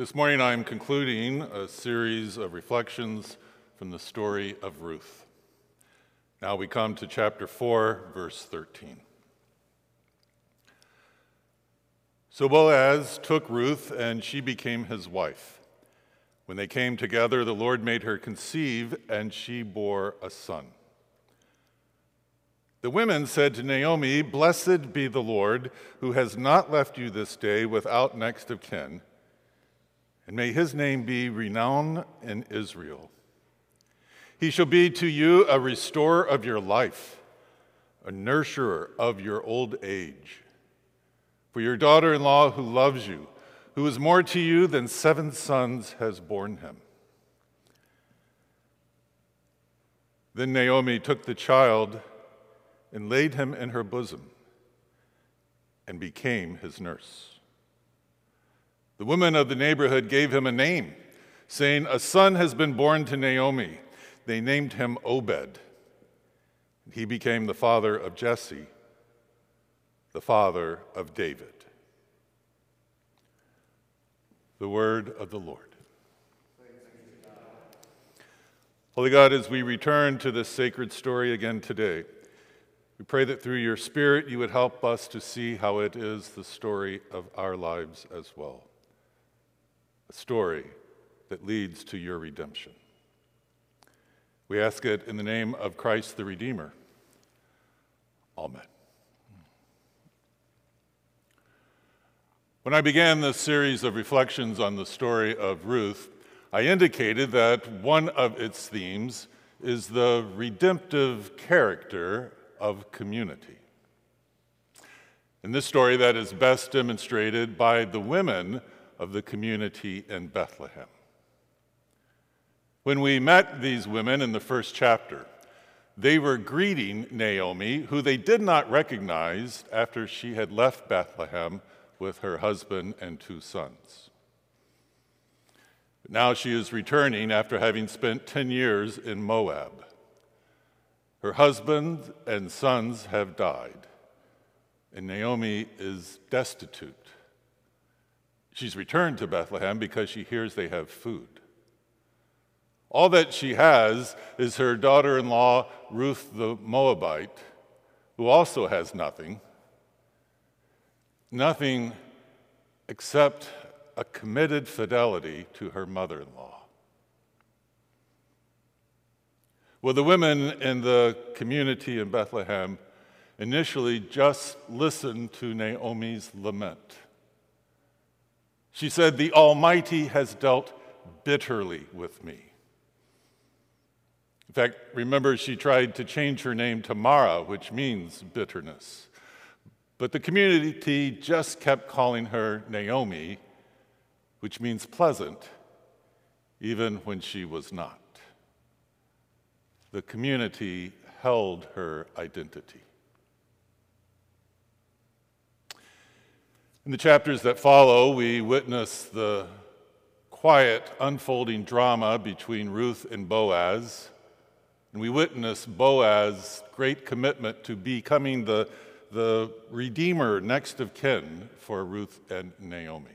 This morning I'm concluding a series of reflections from the story of Ruth. Now we come to chapter 4, verse 13. So Boaz took Ruth, and she became his wife. When they came together, the Lord made her conceive, and she bore a son. The women said to Naomi, Blessed be the Lord, who has not left you this day without next of kin and may his name be renowned in Israel. He shall be to you a restorer of your life, a nurturer of your old age. For your daughter in law who loves you, who is more to you than seven sons, has borne him. Then Naomi took the child and laid him in her bosom and became his nurse. The women of the neighborhood gave him a name, saying, A son has been born to Naomi. They named him Obed. He became the father of Jesse, the father of David. The word of the Lord. Holy God, as we return to this sacred story again today, we pray that through your Spirit you would help us to see how it is the story of our lives as well a story that leads to your redemption. We ask it in the name of Christ the Redeemer. Amen. When I began this series of reflections on the story of Ruth, I indicated that one of its themes is the redemptive character of community. In this story, that is best demonstrated by the women of the community in Bethlehem. When we met these women in the first chapter, they were greeting Naomi, who they did not recognize after she had left Bethlehem with her husband and two sons. Now she is returning after having spent 10 years in Moab. Her husband and sons have died, and Naomi is destitute. She's returned to Bethlehem because she hears they have food. All that she has is her daughter in law, Ruth the Moabite, who also has nothing. Nothing except a committed fidelity to her mother in law. Well, the women in the community in Bethlehem initially just listened to Naomi's lament. She said, The Almighty has dealt bitterly with me. In fact, remember, she tried to change her name to Mara, which means bitterness. But the community just kept calling her Naomi, which means pleasant, even when she was not. The community held her identity. In the chapters that follow, we witness the quiet unfolding drama between Ruth and Boaz. And we witness Boaz's great commitment to becoming the, the redeemer next of kin for Ruth and Naomi.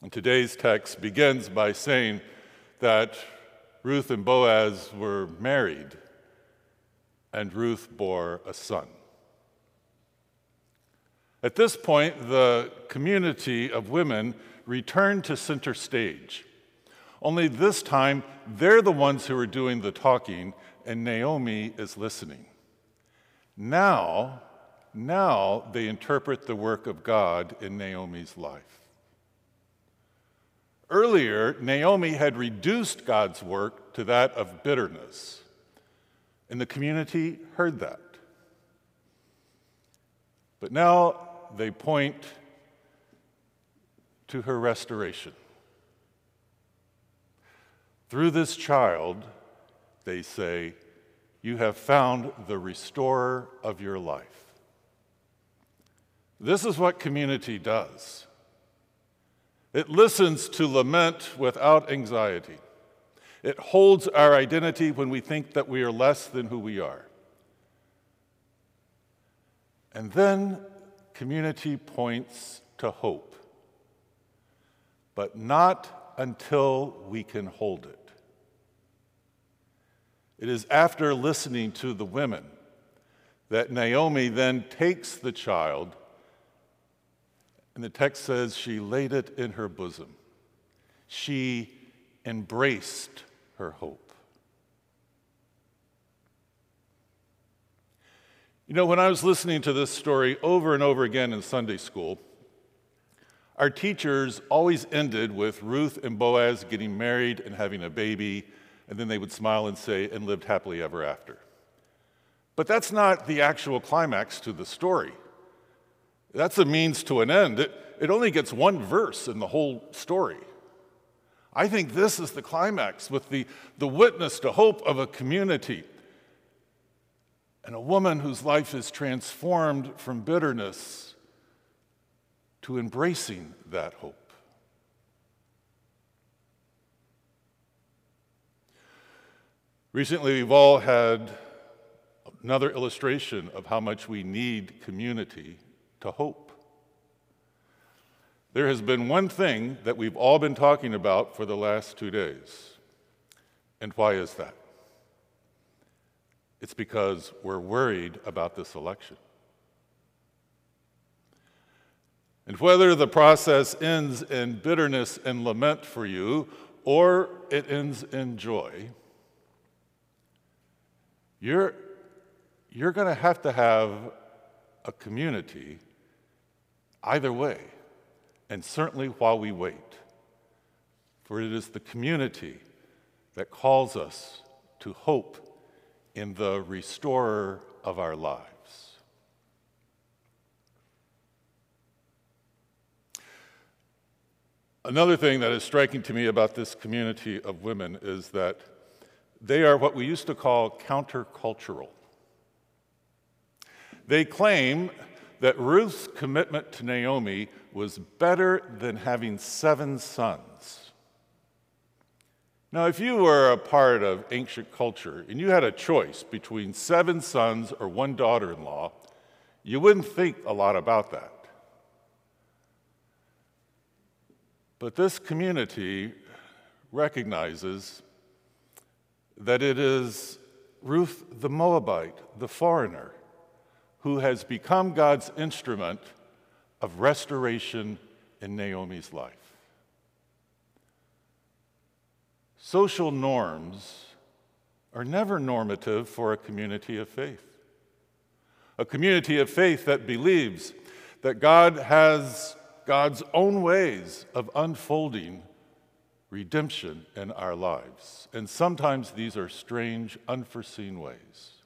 And today's text begins by saying that Ruth and Boaz were married, and Ruth bore a son. At this point, the community of women returned to center stage. Only this time, they're the ones who are doing the talking, and Naomi is listening. Now, now they interpret the work of God in Naomi's life. Earlier, Naomi had reduced God's work to that of bitterness, and the community heard that. But now they point to her restoration. Through this child, they say, you have found the restorer of your life. This is what community does it listens to lament without anxiety. It holds our identity when we think that we are less than who we are. And then community points to hope but not until we can hold it. It is after listening to the women that Naomi then takes the child, and the text says she laid it in her bosom. She embraced her hope. You know, when I was listening to this story over and over again in Sunday school, our teachers always ended with Ruth and Boaz getting married and having a baby, and then they would smile and say, and lived happily ever after. But that's not the actual climax to the story. That's a means to an end. It, it only gets one verse in the whole story. I think this is the climax with the, the witness to hope of a community and a woman whose life is transformed from bitterness to embracing that hope. Recently, we've all had another illustration of how much we need community to hope. There has been one thing that we've all been talking about for the last two days. And why is that? It's because we're worried about this election. And whether the process ends in bitterness and lament for you or it ends in joy, you're, you're going to have to have a community either way, and certainly while we wait. For it is the community that calls us to hope in the restorer of our lives. Another thing that is striking to me about this community of women is that they are what we used to call countercultural. They claim that Ruth's commitment to Naomi was better than having seven sons. Now, if you were a part of ancient culture and you had a choice between seven sons or one daughter in law, you wouldn't think a lot about that. But this community recognizes that it is Ruth the Moabite, the foreigner, who has become God's instrument of restoration in Naomi's life. Social norms are never normative for a community of faith. A community of faith that believes that God has God's own ways of unfolding redemption in our lives. And sometimes these are strange, unforeseen ways.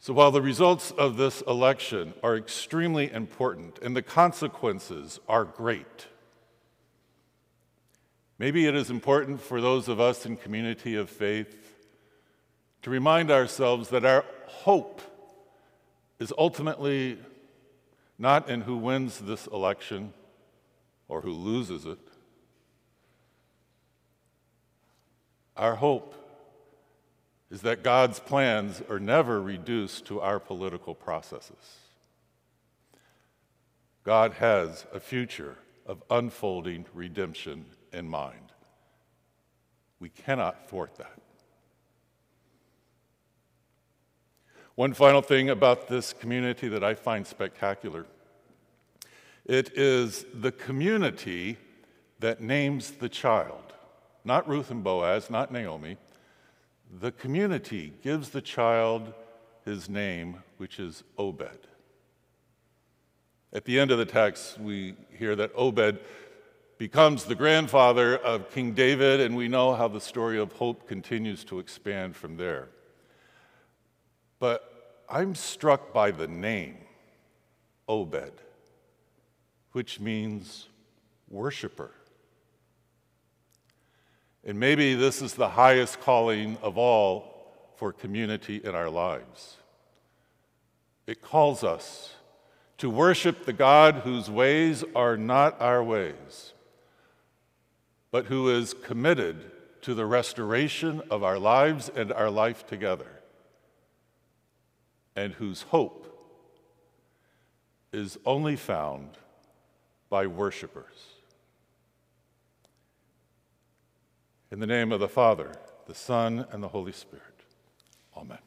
So while the results of this election are extremely important and the consequences are great, maybe it is important for those of us in community of faith to remind ourselves that our hope is ultimately not in who wins this election or who loses it. Our hope is that God's plans are never reduced to our political processes. God has a future of unfolding redemption in mind. We cannot thwart that. One final thing about this community that I find spectacular it is the community that names the child, not Ruth and Boaz, not Naomi. The community gives the child his name, which is Obed. At the end of the text, we hear that Obed becomes the grandfather of King David, and we know how the story of hope continues to expand from there. But I'm struck by the name, Obed, which means worshiper. And maybe this is the highest calling of all for community in our lives. It calls us to worship the God whose ways are not our ways, but who is committed to the restoration of our lives and our life together and whose hope is only found by worshipers. In the name of the Father, the Son, and the Holy Spirit. Amen.